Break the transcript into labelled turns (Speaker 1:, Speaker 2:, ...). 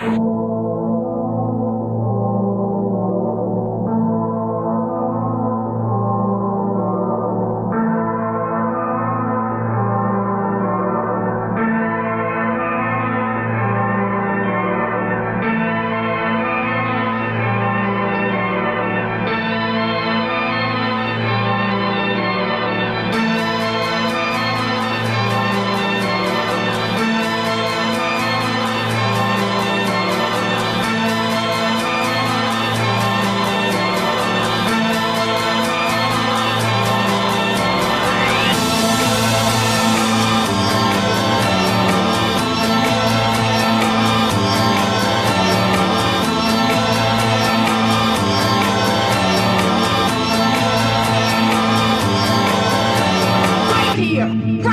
Speaker 1: Thank you. here.